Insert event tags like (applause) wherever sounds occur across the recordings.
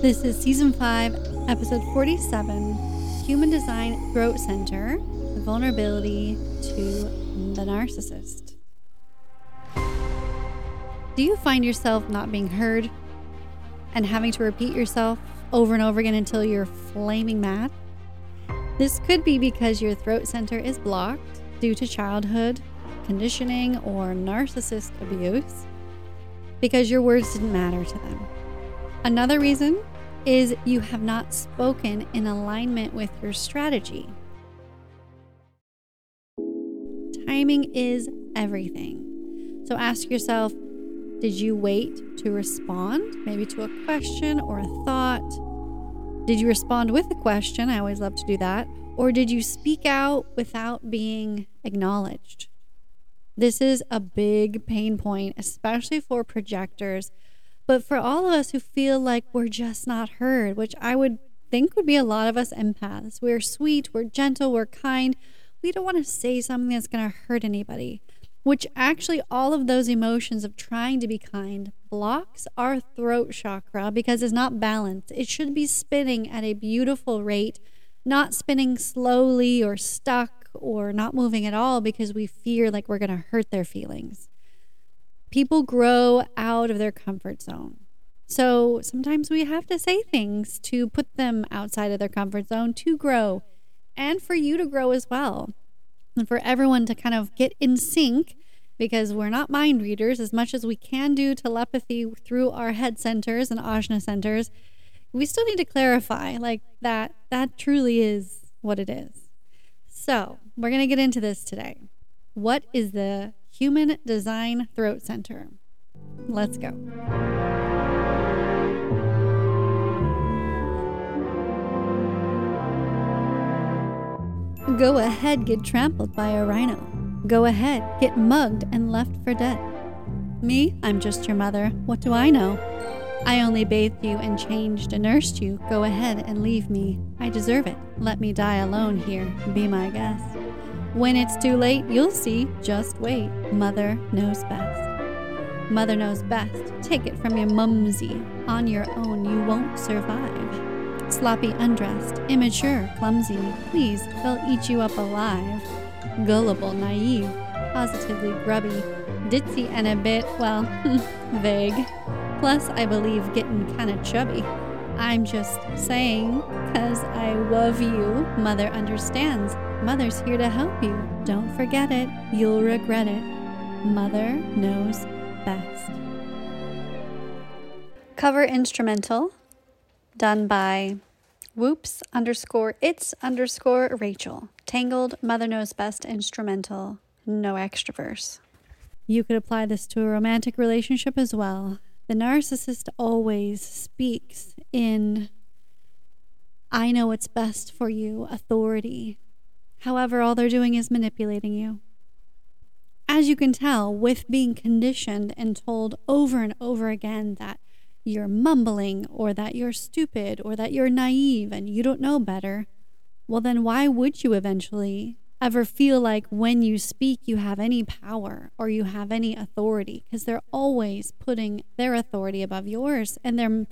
This is season 5, episode 47 Human Design Throat Center The Vulnerability to the Narcissist. Do you find yourself not being heard and having to repeat yourself over and over again until you're flaming mad? This could be because your throat center is blocked due to childhood, conditioning, or narcissist abuse, because your words didn't matter to them. Another reason is you have not spoken in alignment with your strategy. Timing is everything. So ask yourself did you wait to respond, maybe to a question or a thought? Did you respond with a question? I always love to do that. Or did you speak out without being acknowledged? This is a big pain point, especially for projectors but for all of us who feel like we're just not heard, which I would think would be a lot of us empaths, we're sweet, we're gentle, we're kind. We don't want to say something that's going to hurt anybody, which actually, all of those emotions of trying to be kind blocks our throat chakra because it's not balanced. It should be spinning at a beautiful rate, not spinning slowly or stuck or not moving at all because we fear like we're going to hurt their feelings people grow out of their comfort zone. So sometimes we have to say things to put them outside of their comfort zone to grow and for you to grow as well. And for everyone to kind of get in sync because we're not mind readers as much as we can do telepathy through our head centers and ajna centers. We still need to clarify like that that truly is what it is. So, we're going to get into this today. What is the Human Design Throat Center. Let's go. Go ahead, get trampled by a rhino. Go ahead, get mugged and left for dead. Me, I'm just your mother. What do I know? I only bathed you and changed and nursed you. Go ahead and leave me. I deserve it. Let me die alone here. Be my guest. When it's too late, you'll see. Just wait. Mother knows best. Mother knows best. Take it from your mumsy. On your own, you won't survive. Sloppy, undressed, immature, clumsy. Please, they'll eat you up alive. Gullible, naive, positively grubby, ditzy, and a bit, well, (laughs) vague. Plus, I believe getting kinda chubby. I'm just saying, cause I love you. Mother understands. Mother's here to help you. Don't forget it. You'll regret it. Mother knows best. Cover instrumental done by whoops underscore it's underscore Rachel. Tangled Mother Knows Best instrumental, no extra verse. You could apply this to a romantic relationship as well. The narcissist always speaks in I know what's best for you authority. However, all they're doing is manipulating you. As you can tell, with being conditioned and told over and over again that you're mumbling or that you're stupid or that you're naive and you don't know better, well, then why would you eventually ever feel like when you speak you have any power or you have any authority? Because they're always putting their authority above yours and they're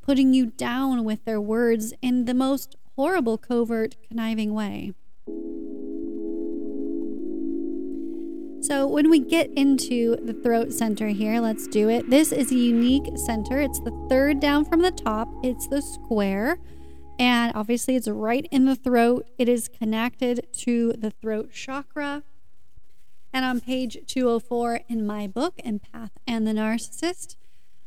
putting you down with their words in the most horrible, covert, conniving way. So, when we get into the throat center here, let's do it. This is a unique center. It's the third down from the top, it's the square. And obviously, it's right in the throat. It is connected to the throat chakra. And on page 204 in my book, Empath and the Narcissist,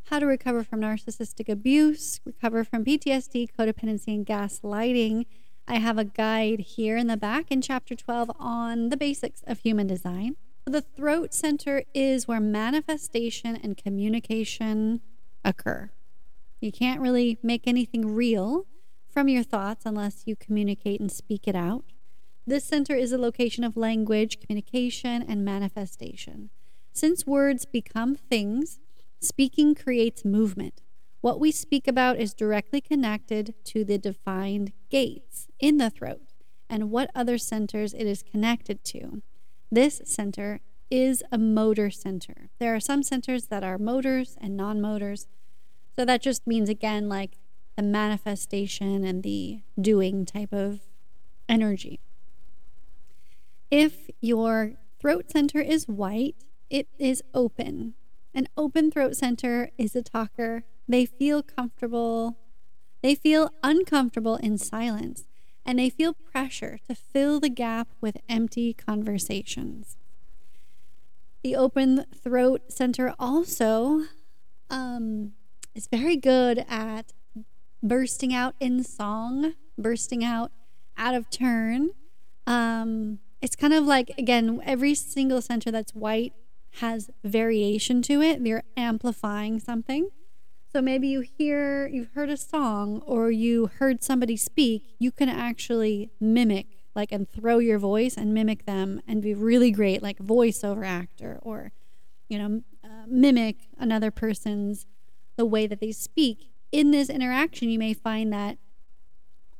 how to recover from narcissistic abuse, recover from PTSD, codependency, and gaslighting. I have a guide here in the back in chapter 12 on the basics of human design. The throat center is where manifestation and communication occur. You can't really make anything real from your thoughts unless you communicate and speak it out. This center is a location of language, communication, and manifestation. Since words become things, speaking creates movement. What we speak about is directly connected to the defined gates in the throat and what other centers it is connected to. This center is a motor center. There are some centers that are motors and non motors. So that just means, again, like the manifestation and the doing type of energy. If your throat center is white, it is open. An open throat center is a talker. They feel comfortable. They feel uncomfortable in silence, and they feel pressure to fill the gap with empty conversations. The open throat center also um, is very good at bursting out in song, bursting out out of turn. Um, it's kind of like, again, every single center that's white has variation to it. They're amplifying something. So maybe you hear, you've heard a song or you heard somebody speak, you can actually mimic like and throw your voice and mimic them and be really great like voiceover actor or you know uh, mimic another person's the way that they speak. In this interaction you may find that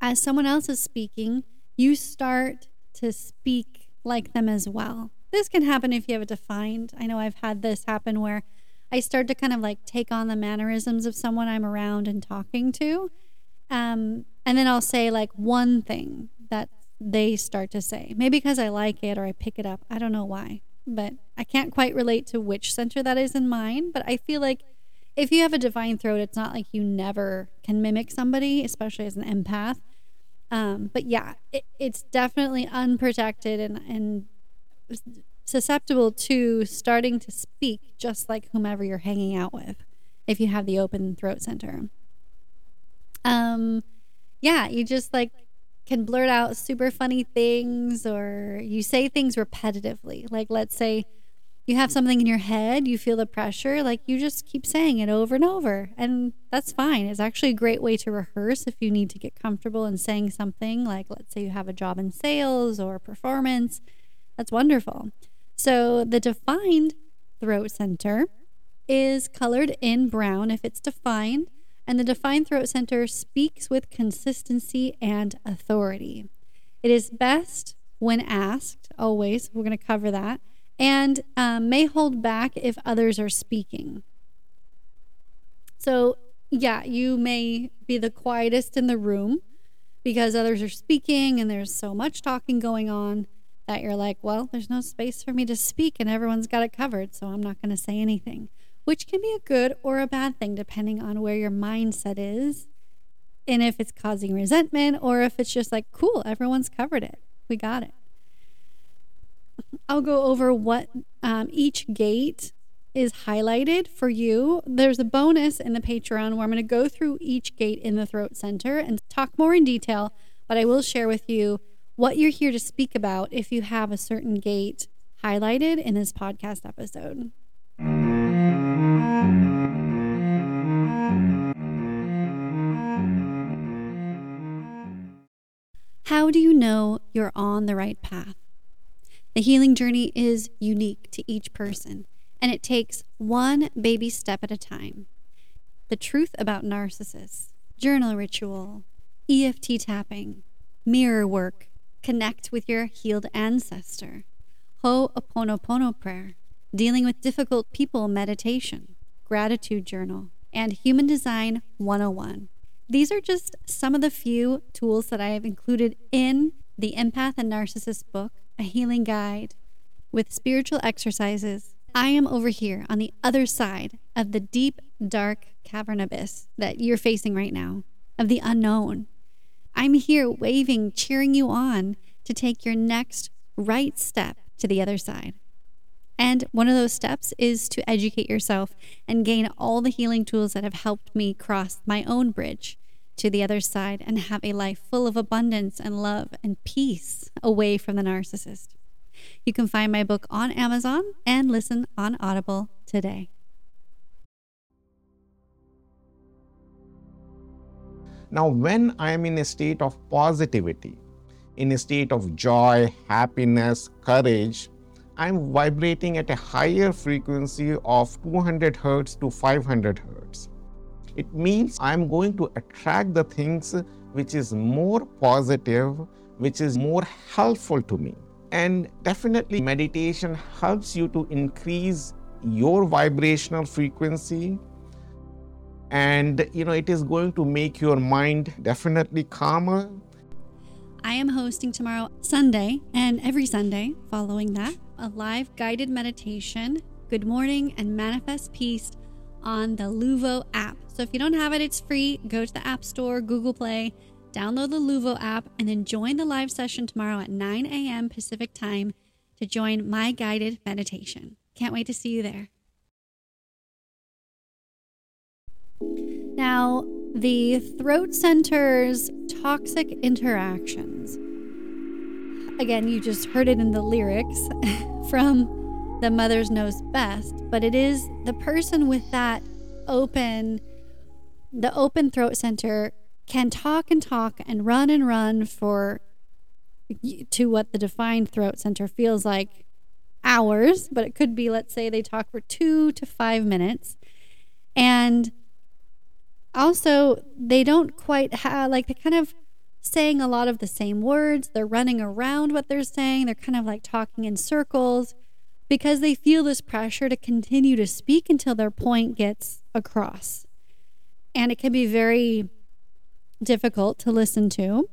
as someone else is speaking you start to speak like them as well. This can happen if you have a defined i know i've had this happen where i start to kind of like take on the mannerisms of someone i'm around and talking to um, and then i'll say like one thing that they start to say. Maybe because I like it or I pick it up. I don't know why. But I can't quite relate to which center that is in mine. But I feel like if you have a defined throat, it's not like you never can mimic somebody, especially as an empath. Um, but yeah, it, it's definitely unprotected and, and susceptible to starting to speak just like whomever you're hanging out with if you have the open throat center. Um, yeah, you just like can blurt out super funny things or you say things repetitively. Like, let's say you have something in your head, you feel the pressure, like you just keep saying it over and over. And that's fine. It's actually a great way to rehearse if you need to get comfortable in saying something. Like, let's say you have a job in sales or performance. That's wonderful. So, the defined throat center is colored in brown if it's defined and the defined throat center speaks with consistency and authority. It is best when asked, always, we're going to cover that, and um, may hold back if others are speaking. So, yeah, you may be the quietest in the room because others are speaking and there's so much talking going on that you're like, well, there's no space for me to speak and everyone's got it covered, so I'm not going to say anything which can be a good or a bad thing depending on where your mindset is and if it's causing resentment or if it's just like, cool, everyone's covered it. We got it. I'll go over what um, each gate is highlighted for you. There's a bonus in the Patreon where I'm going to go through each gate in the throat center and talk more in detail, but I will share with you what you're here to speak about if you have a certain gate highlighted in this podcast episode. How do you know you're on the right path? The healing journey is unique to each person, and it takes one baby step at a time. The truth about narcissists, journal ritual, EFT tapping, mirror work, connect with your healed ancestor, Ho'oponopono prayer, dealing with difficult people meditation, gratitude journal, and human design 101. These are just some of the few tools that I have included in the Empath and Narcissist book, a healing guide with spiritual exercises. I am over here on the other side of the deep, dark cavern abyss that you're facing right now, of the unknown. I'm here waving, cheering you on to take your next right step to the other side. And one of those steps is to educate yourself and gain all the healing tools that have helped me cross my own bridge to the other side and have a life full of abundance and love and peace away from the narcissist. You can find my book on Amazon and listen on Audible today. Now, when I am in a state of positivity, in a state of joy, happiness, courage, I'm vibrating at a higher frequency of 200 hertz to 500 hertz. It means I'm going to attract the things which is more positive, which is more helpful to me. And definitely, meditation helps you to increase your vibrational frequency. And you know, it is going to make your mind definitely calmer. I am hosting tomorrow, Sunday, and every Sunday following that, a live guided meditation, Good Morning and Manifest Peace on the Luvo app. So if you don't have it, it's free. Go to the App Store, Google Play, download the Luvo app, and then join the live session tomorrow at 9 a.m. Pacific time to join my guided meditation. Can't wait to see you there. Now, the throat center's toxic interactions. Again, you just heard it in the lyrics (laughs) from The Mother's Knows Best, but it is the person with that open, the open throat center can talk and talk and run and run for to what the defined throat center feels like hours, but it could be, let's say, they talk for two to five minutes. And also, they don't quite have, like, they kind of saying a lot of the same words. They're running around what they're saying. They're kind of like talking in circles because they feel this pressure to continue to speak until their point gets across. And it can be very difficult to listen to,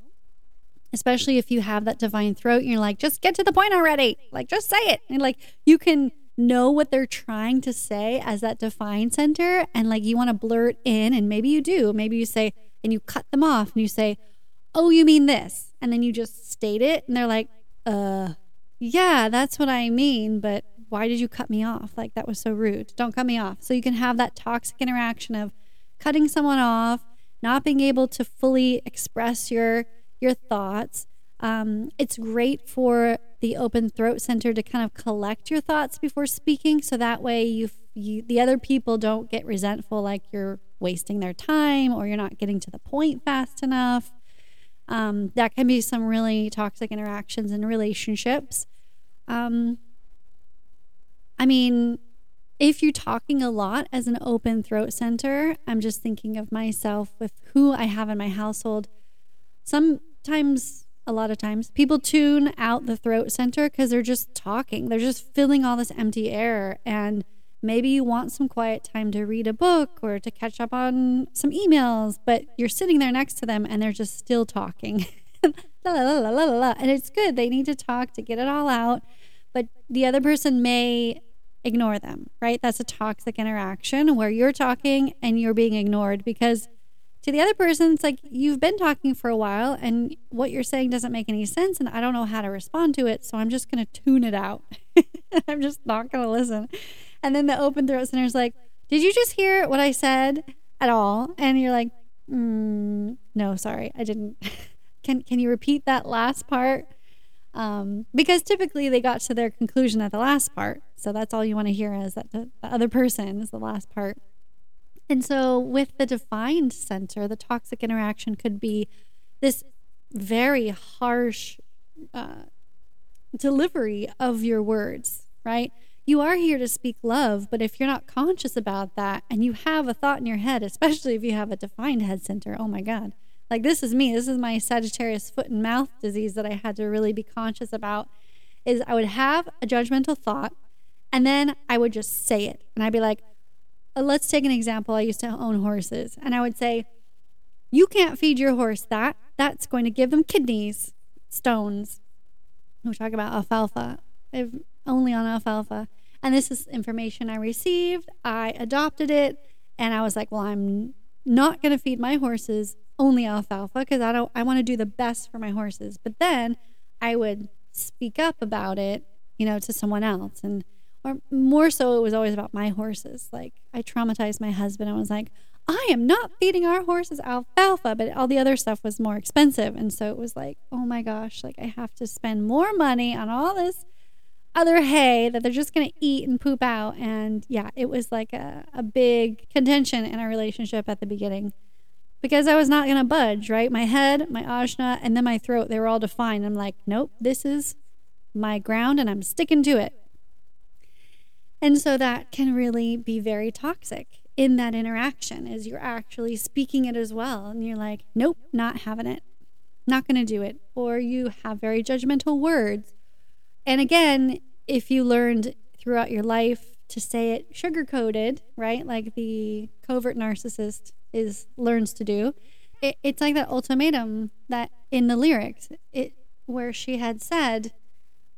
especially if you have that defined throat and you're like, just get to the point already. Like, just say it. And like, you can know what they're trying to say as that define center. And like, you want to blurt in, and maybe you do. Maybe you say, and you cut them off and you say, oh, you mean this. And then you just state it. And they're like, uh, yeah, that's what I mean. But why did you cut me off? Like, that was so rude. Don't cut me off. So you can have that toxic interaction of cutting someone off not being able to fully express your your thoughts. Um, it's great for the open throat center to kind of collect your thoughts before speaking, so that way you, you the other people don't get resentful, like you're wasting their time or you're not getting to the point fast enough. Um, that can be some really toxic interactions in relationships. Um, I mean, if you're talking a lot as an open throat center, I'm just thinking of myself with who I have in my household. Sometimes, a lot of times, people tune out the throat center because they're just talking. They're just filling all this empty air. And maybe you want some quiet time to read a book or to catch up on some emails, but you're sitting there next to them and they're just still talking. (laughs) la, la, la, la, la, la. And it's good. They need to talk to get it all out. But the other person may ignore them, right? That's a toxic interaction where you're talking and you're being ignored because to the other person, it's like you've been talking for a while and what you're saying doesn't make any sense and I don't know how to respond to it. So I'm just going to tune it out. (laughs) I'm just not going to listen. And then the open throat center is like, Did you just hear what I said at all? And you're like, mm, No, sorry, I didn't. (laughs) can, can you repeat that last part? Um, because typically they got to their conclusion at the last part. So that's all you want to hear is that the, the other person is the last part. And so with the defined center, the toxic interaction could be this very harsh uh, delivery of your words, right? You are here to speak love, but if you're not conscious about that and you have a thought in your head, especially if you have a defined head center, oh my God, like this is me. This is my Sagittarius foot and mouth disease that I had to really be conscious about. Is I would have a judgmental thought, and then I would just say it, and I'd be like, Uh, "Let's take an example. I used to own horses, and I would say." You can't feed your horse that. That's going to give them kidneys, stones. We're talking about alfalfa, if only on alfalfa. And this is information I received. I adopted it, and I was like, well, I'm not going to feed my horses only alfalfa because I don't I want to do the best for my horses. But then I would speak up about it, you know, to someone else and or more so it was always about my horses. Like I traumatized my husband I was like, I am not feeding our horses alfalfa, but all the other stuff was more expensive. And so it was like, oh my gosh, like I have to spend more money on all this other hay that they're just going to eat and poop out. And yeah, it was like a, a big contention in our relationship at the beginning. because I was not going to budge, right? My head, my ajna, and then my throat, they were all defined. I'm like, nope, this is my ground and I'm sticking to it. And so that can really be very toxic in that interaction as you're actually speaking it as well. And you're like, nope, not having it, not going to do it. Or you have very judgmental words. And again, if you learned throughout your life to say it sugar coated, right? Like the covert narcissist is learns to do. It, it's like that ultimatum that in the lyrics, it where she had said,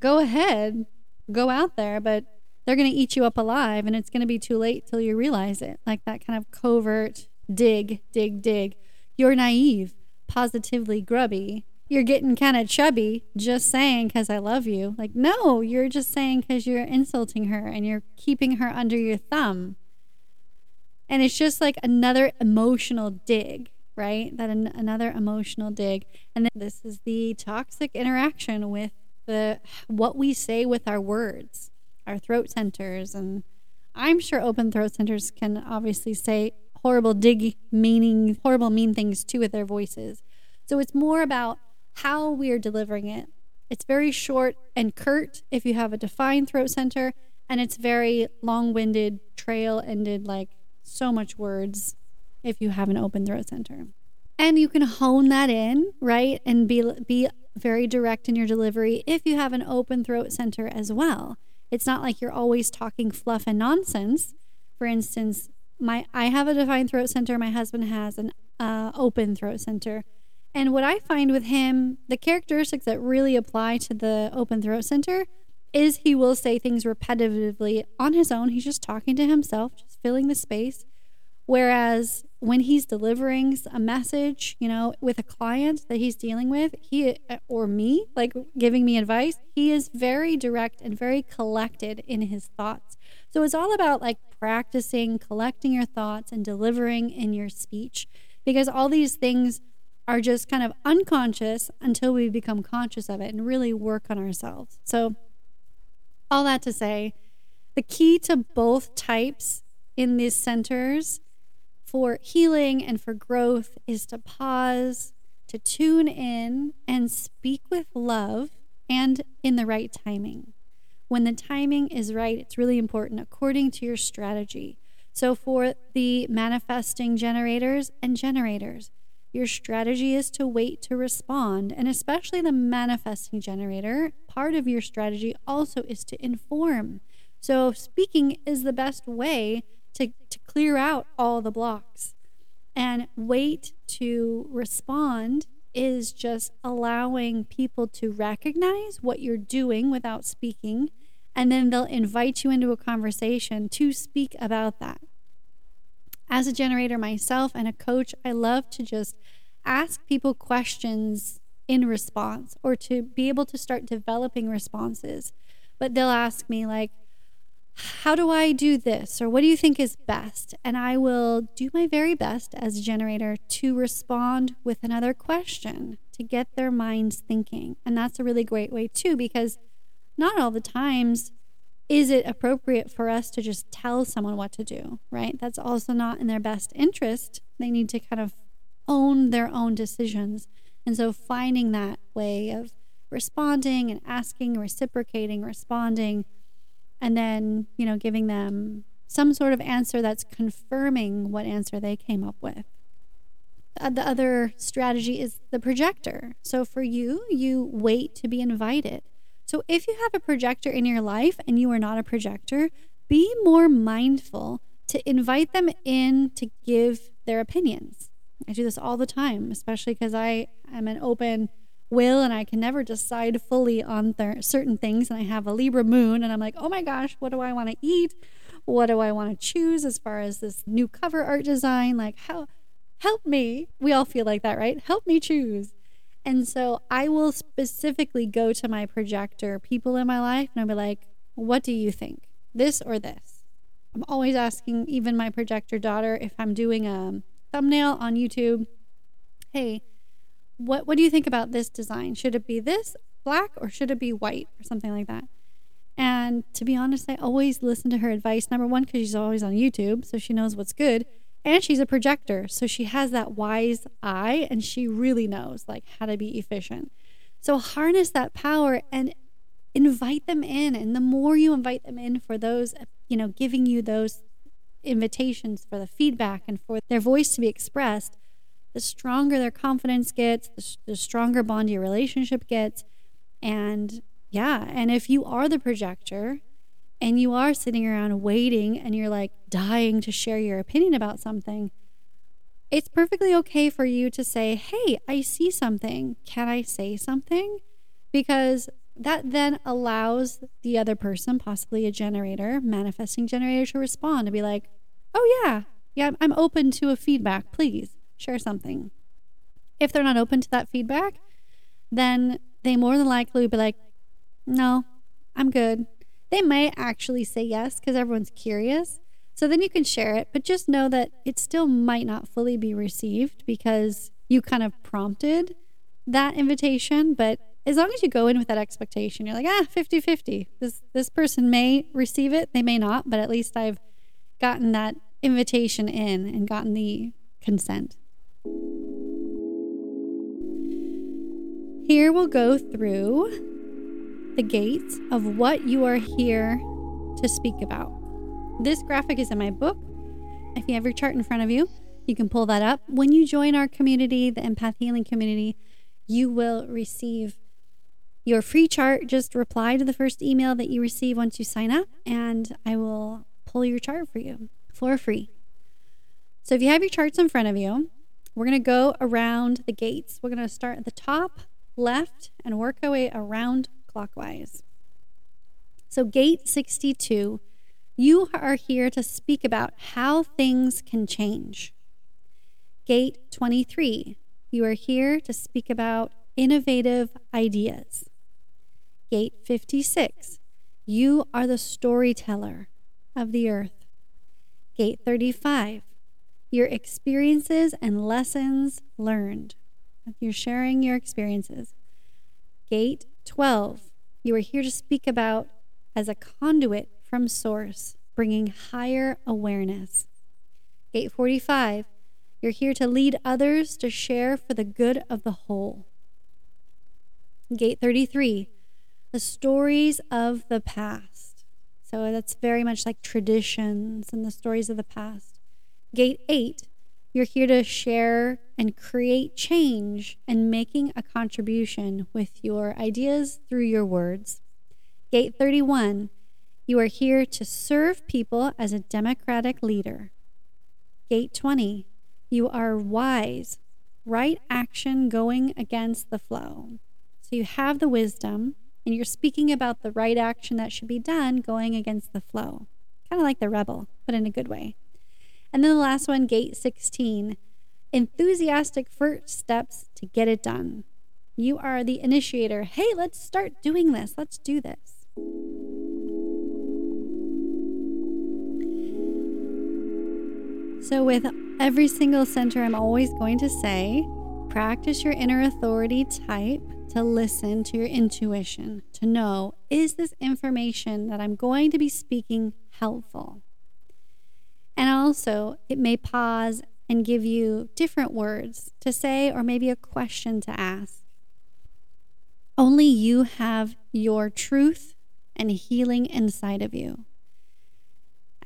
"Go ahead, go out there, but they're going to eat you up alive, and it's going to be too late till you realize it." Like that kind of covert dig, dig, dig. You're naive, positively grubby. You're getting kind of chubby just saying because I love you. Like, no, you're just saying because you're insulting her and you're keeping her under your thumb. And it's just like another emotional dig, right? That an, another emotional dig. And then this is the toxic interaction with the what we say with our words, our throat centers and I'm sure open throat centers can obviously say horrible dig meaning horrible mean things too with their voices. So it's more about how we are delivering it. It's very short and curt if you have a defined throat center, and it's very long winded, trail ended, like so much words if you have an open throat center. And you can hone that in, right? And be be very direct in your delivery if you have an open throat center as well. It's not like you're always talking fluff and nonsense. For instance, my I have a defined throat center, my husband has an uh, open throat center. And what I find with him, the characteristics that really apply to the open throat center is he will say things repetitively on his own. He's just talking to himself, just filling the space. Whereas when he's delivering a message, you know, with a client that he's dealing with, he uh, or me, like giving me advice, he is very direct and very collected in his thoughts. So it's all about like practicing collecting your thoughts and delivering in your speech because all these things are just kind of unconscious until we become conscious of it and really work on ourselves. So, all that to say, the key to both types in these centers for healing and for growth is to pause, to tune in, and speak with love and in the right timing. When the timing is right, it's really important according to your strategy. So, for the manifesting generators and generators, your strategy is to wait to respond. And especially the manifesting generator, part of your strategy also is to inform. So, speaking is the best way to clear out all the blocks. And wait to respond is just allowing people to recognize what you're doing without speaking. And then they'll invite you into a conversation to speak about that as a generator myself and a coach, I love to just ask people questions in response or to be able to start developing responses. But they'll ask me, like, how do I do this? Or what do you think is best? And I will do my very best as a generator to respond with another question to get their minds thinking. And that's a really great way, too, because not all the times is it appropriate for us to just tell someone what to do, right? That's also not in their best interest. They need to kind of own their own decisions. And so finding that way of responding and asking, reciprocating, responding, and then, you know, giving them some sort of answer that's confirming what answer they came up with. Uh, the other strategy is the projector. So for you, you wait to be invited. So if you have a projector in your life and you are not a projector, be more mindful to invite them in to give their opinions. I do this all the time, especially because I am an open will and I can never decide fully on th- certain things. And I have a Libra moon, and I'm like, oh my gosh, what do I want to eat? What do I want to choose as far as this new cover art design? Like, how help me? We all feel like that, right? Help me choose. And so I will specifically go to my projector people in my life and I'll be like, what do you think? This or this? I'm always asking even my projector daughter if I'm doing a thumbnail on YouTube, hey, what what do you think about this design? Should it be this black or should it be white or something like that? And to be honest, I always listen to her advice. Number one, because she's always on YouTube, so she knows what's good. And she's a projector, so she has that wise eye and she really knows like how to be efficient. So harness that power and invite them in and the more you invite them in for those you know giving you those invitations for the feedback and for their voice to be expressed the stronger their confidence gets the, the stronger bond your relationship gets. And yeah and if you are the projector and you are sitting around waiting and you're like dying to share your opinion about something it's perfectly okay for you to say hey i see something. Can i say something? Because that then allows the other person, possibly a generator, manifesting generator, to respond and be like, oh, yeah, yeah, I'm open to a feedback. Please share something. If they're not open to that feedback, then they more than likely will be like, no, I'm good. They may actually say yes because everyone's curious. So then you can share it, but just know that it still might not fully be received because you kind of prompted that invitation, but as long as you go in with that expectation, you're like, ah, 50 50. This, this person may receive it, they may not, but at least I've gotten that invitation in and gotten the consent. Here we'll go through the gates of what you are here to speak about. This graphic is in my book. If you have your chart in front of you, you can pull that up. When you join our community, the Empath Healing community, you will receive your free chart, just reply to the first email that you receive once you sign up, and I will pull your chart for you for free. So if you have your charts in front of you, we're going to go around the gates. We're going to start at the top left and work our way around clockwise. So, gate 62, you are here to speak about how things can change. Gate 23, you are here to speak about innovative ideas. Gate 56. You are the storyteller of the earth. Gate 35. Your experiences and lessons learned. You're sharing your experiences. Gate 12. You are here to speak about as a conduit from Source, bringing higher awareness. Gate 45. You're here to lead others to share for the good of the whole. Gate 33 the stories of the past. So that's very much like traditions and the stories of the past. Gate eight, you're here to share and create change and making a contribution with your ideas through your words. Gate 31, you are here to serve people as a democratic leader. Gate 20, you are wise, right action going against the flow. So you have the wisdom and you're speaking about the right action that should be done going against the flow. Kind of like the rebel, but in a good way. And then the last one, gate 16 enthusiastic first steps to get it done. You are the initiator. Hey, let's start doing this. Let's do this. So, with every single center, I'm always going to say practice your inner authority type to listen to your intuition, to know is this information that I'm going to be speaking helpful? And also, it may pause and give you different words to say or maybe a question to ask. Only you have your truth and healing inside of you.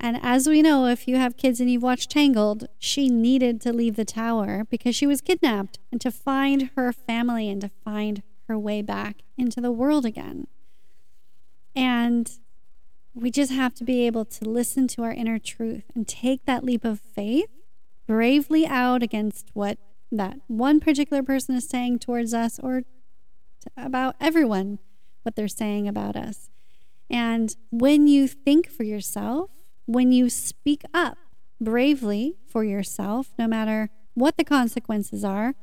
And as we know, if you have kids and you've watched Tangled, she needed to leave the tower because she was kidnapped and to find her family and to find her way back into the world again. And we just have to be able to listen to our inner truth and take that leap of faith bravely out against what that one particular person is saying towards us or about everyone, what they're saying about us. And when you think for yourself, when you speak up bravely for yourself, no matter what the consequences are,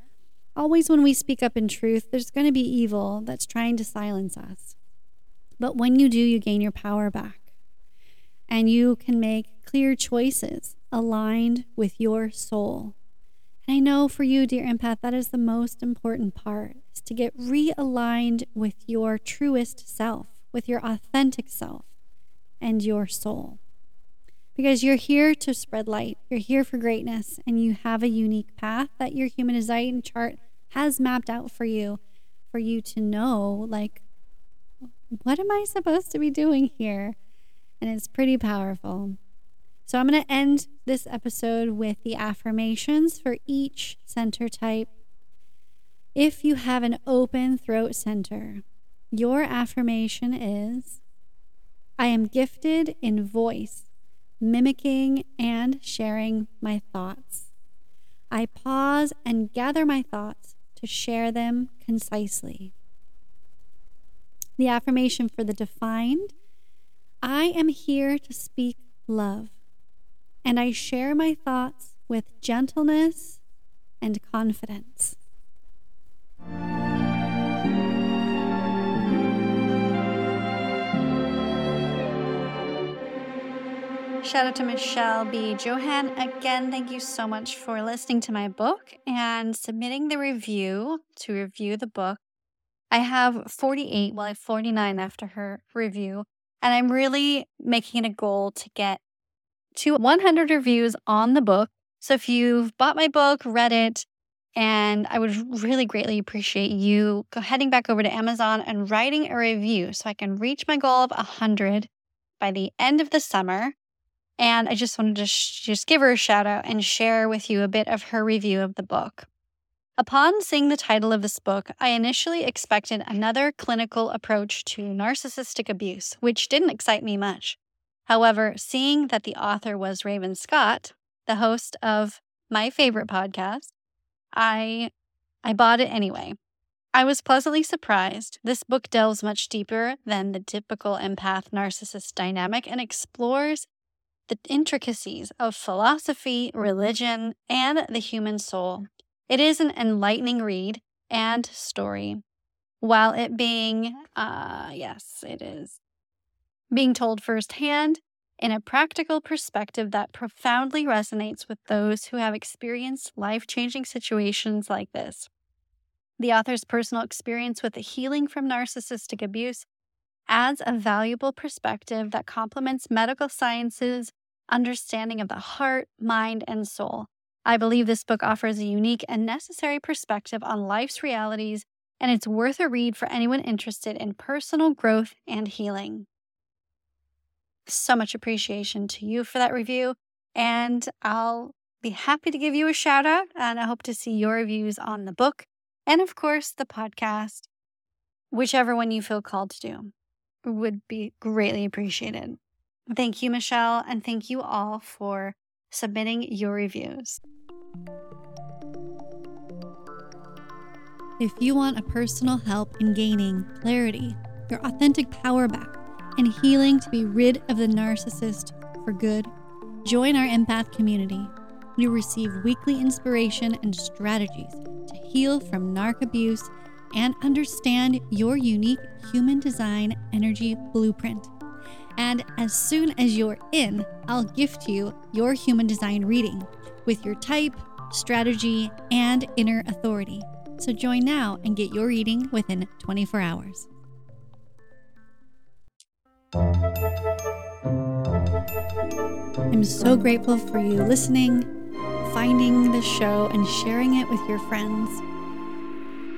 Always, when we speak up in truth, there's going to be evil that's trying to silence us. But when you do, you gain your power back. And you can make clear choices aligned with your soul. And I know for you, dear empath, that is the most important part is to get realigned with your truest self, with your authentic self and your soul. because you're here to spread light. You're here for greatness, and you have a unique path that your human design chart has mapped out for you, for you to know, like, what am I supposed to be doing here? And it's pretty powerful. So I'm going to end this episode with the affirmations for each center type. If you have an open throat center, your affirmation is I am gifted in voice mimicking and sharing my thoughts. I pause and gather my thoughts to share them concisely. The affirmation for the defined I am here to speak love, and I share my thoughts with gentleness and confidence. Shout out to Michelle B. Johan. Again, thank you so much for listening to my book and submitting the review to review the book. I have 48, well, I have 49 after her review, and I'm really making it a goal to get to 100 reviews on the book. So if you've bought my book, read it, and I would really greatly appreciate you heading back over to Amazon and writing a review so I can reach my goal of 100 by the end of the summer. And I just wanted to sh- just give her a shout out and share with you a bit of her review of the book. Upon seeing the title of this book, I initially expected another clinical approach to narcissistic abuse, which didn't excite me much. However, seeing that the author was Raven Scott, the host of my favorite podcast, I I bought it anyway. I was pleasantly surprised. This book delves much deeper than the typical empath narcissist dynamic and explores the intricacies of philosophy, religion, and the human soul. It is an enlightening read and story, while it being, uh, yes, it is, being told firsthand in a practical perspective that profoundly resonates with those who have experienced life changing situations like this. The author's personal experience with the healing from narcissistic abuse adds a valuable perspective that complements medical science's understanding of the heart, mind, and soul. I believe this book offers a unique and necessary perspective on life's realities, and it's worth a read for anyone interested in personal growth and healing. So much appreciation to you for that review, and I'll be happy to give you a shout out, and I hope to see your reviews on the book and, of course, the podcast, whichever one you feel called to do would be greatly appreciated. Thank you, Michelle, and thank you all for submitting your reviews. If you want a personal help in gaining clarity, your authentic power back, and healing to be rid of the narcissist for good, join our empath community. You receive weekly inspiration and strategies to heal from narc abuse and understand your unique human design energy blueprint. And as soon as you're in, I'll gift you your human design reading with your type, strategy, and inner authority. So join now and get your reading within 24 hours. I'm so grateful for you listening, finding the show, and sharing it with your friends.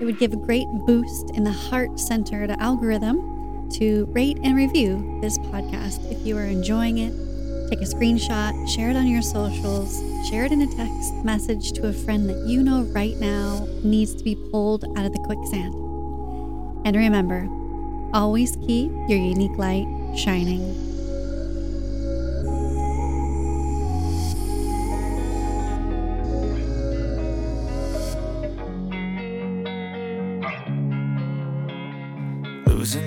It would give a great boost in the heart centered algorithm to rate and review this podcast if you are enjoying it. Take a screenshot, share it on your socials, share it in a text message to a friend that you know right now needs to be pulled out of the quicksand. And remember, always keep your unique light shining.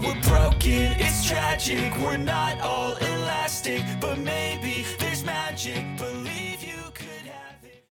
We're broken, it's tragic, we're not all elastic. but maybe there's magic.